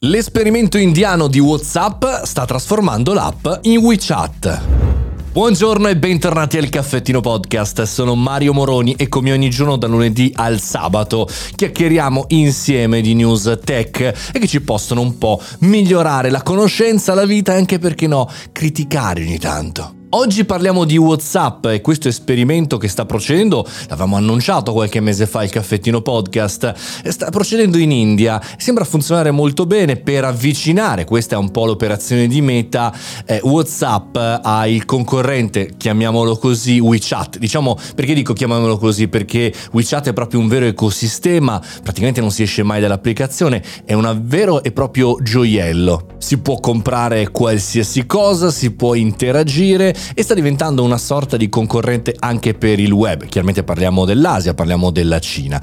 L'esperimento indiano di WhatsApp sta trasformando l'app in WeChat. Buongiorno e bentornati al Caffettino Podcast, sono Mario Moroni e come ogni giorno da lunedì al sabato chiacchieriamo insieme di news tech e che ci possono un po' migliorare la conoscenza, la vita e anche perché no, criticare ogni tanto. Oggi parliamo di WhatsApp e questo esperimento che sta procedendo, l'avevamo annunciato qualche mese fa il caffettino podcast, sta procedendo in India, sembra funzionare molto bene per avvicinare, questa è un po' l'operazione di Meta, eh, WhatsApp al concorrente, chiamiamolo così, WeChat. Diciamo, perché dico chiamiamolo così? Perché WeChat è proprio un vero ecosistema, praticamente non si esce mai dall'applicazione, è un vero e proprio gioiello. Si può comprare qualsiasi cosa, si può interagire e sta diventando una sorta di concorrente anche per il web. Chiaramente parliamo dell'Asia, parliamo della Cina.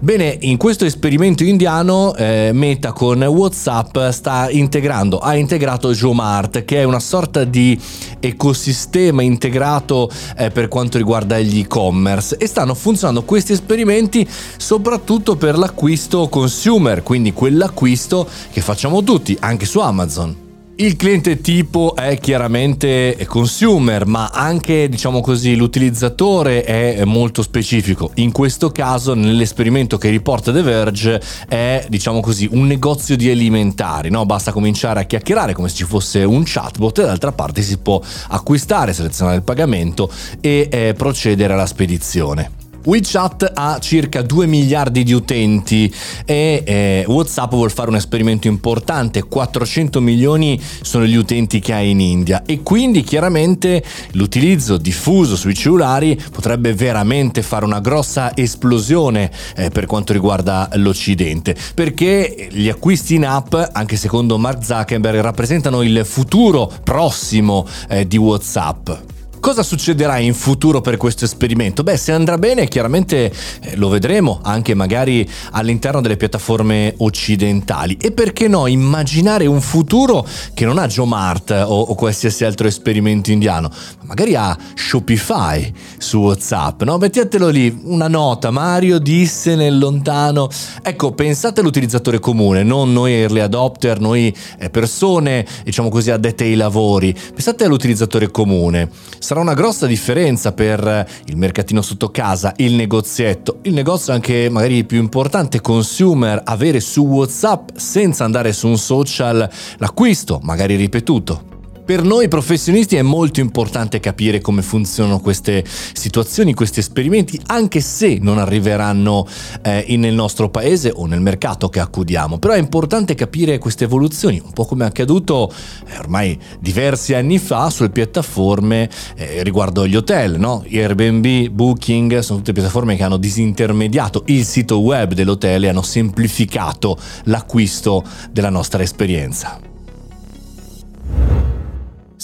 Bene, in questo esperimento indiano eh, Meta con WhatsApp sta integrando, ha integrato Jomart, che è una sorta di ecosistema integrato eh, per quanto riguarda gli e-commerce e stanno funzionando questi esperimenti soprattutto per l'acquisto consumer, quindi quell'acquisto che facciamo tutti anche su Amazon. Il cliente tipo è chiaramente consumer, ma anche, diciamo così, l'utilizzatore è molto specifico. In questo caso, nell'esperimento che riporta The Verge, è, diciamo così, un negozio di alimentari, no? Basta cominciare a chiacchierare come se ci fosse un chatbot e d'altra parte si può acquistare, selezionare il pagamento e eh, procedere alla spedizione. WeChat ha circa 2 miliardi di utenti e eh, WhatsApp vuole fare un esperimento importante, 400 milioni sono gli utenti che ha in India. E quindi chiaramente l'utilizzo diffuso sui cellulari potrebbe veramente fare una grossa esplosione eh, per quanto riguarda l'Occidente, perché gli acquisti in app, anche secondo Mark Zuckerberg, rappresentano il futuro prossimo eh, di WhatsApp. Cosa succederà in futuro per questo esperimento? Beh, se andrà bene, chiaramente eh, lo vedremo anche magari all'interno delle piattaforme occidentali. E perché no, immaginare un futuro che non ha Jomart o, o qualsiasi altro esperimento indiano, ma magari ha Shopify su WhatsApp, no? Mettetelo lì, una nota, Mario disse nel lontano. Ecco, pensate all'utilizzatore comune, non noi early adopter, noi eh, persone, diciamo così, addette ai lavori. Pensate all'utilizzatore comune. Sarà sarà una grossa differenza per il mercatino sotto casa, il negozietto, il negozio anche magari più importante, consumer, avere su WhatsApp senza andare su un social l'acquisto, magari ripetuto. Per noi professionisti è molto importante capire come funzionano queste situazioni, questi esperimenti, anche se non arriveranno eh, nel nostro paese o nel mercato che accudiamo. Però è importante capire queste evoluzioni, un po' come è accaduto eh, ormai diversi anni fa sulle piattaforme eh, riguardo agli hotel, no? Airbnb, Booking, sono tutte piattaforme che hanno disintermediato il sito web dell'hotel e hanno semplificato l'acquisto della nostra esperienza.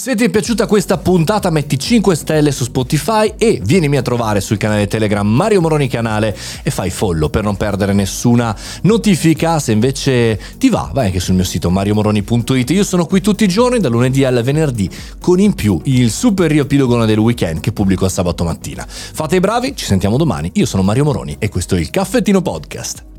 Se ti è piaciuta questa puntata metti 5 stelle su Spotify e vienimi a trovare sul canale Telegram Mario Moroni Canale e fai follow per non perdere nessuna notifica. Se invece ti va, vai anche sul mio sito mariomoroni.it. Io sono qui tutti i giorni, dal lunedì al venerdì, con in più il super riepilogo del weekend che pubblico al sabato mattina. Fate i bravi, ci sentiamo domani. Io sono Mario Moroni e questo è il Caffettino Podcast.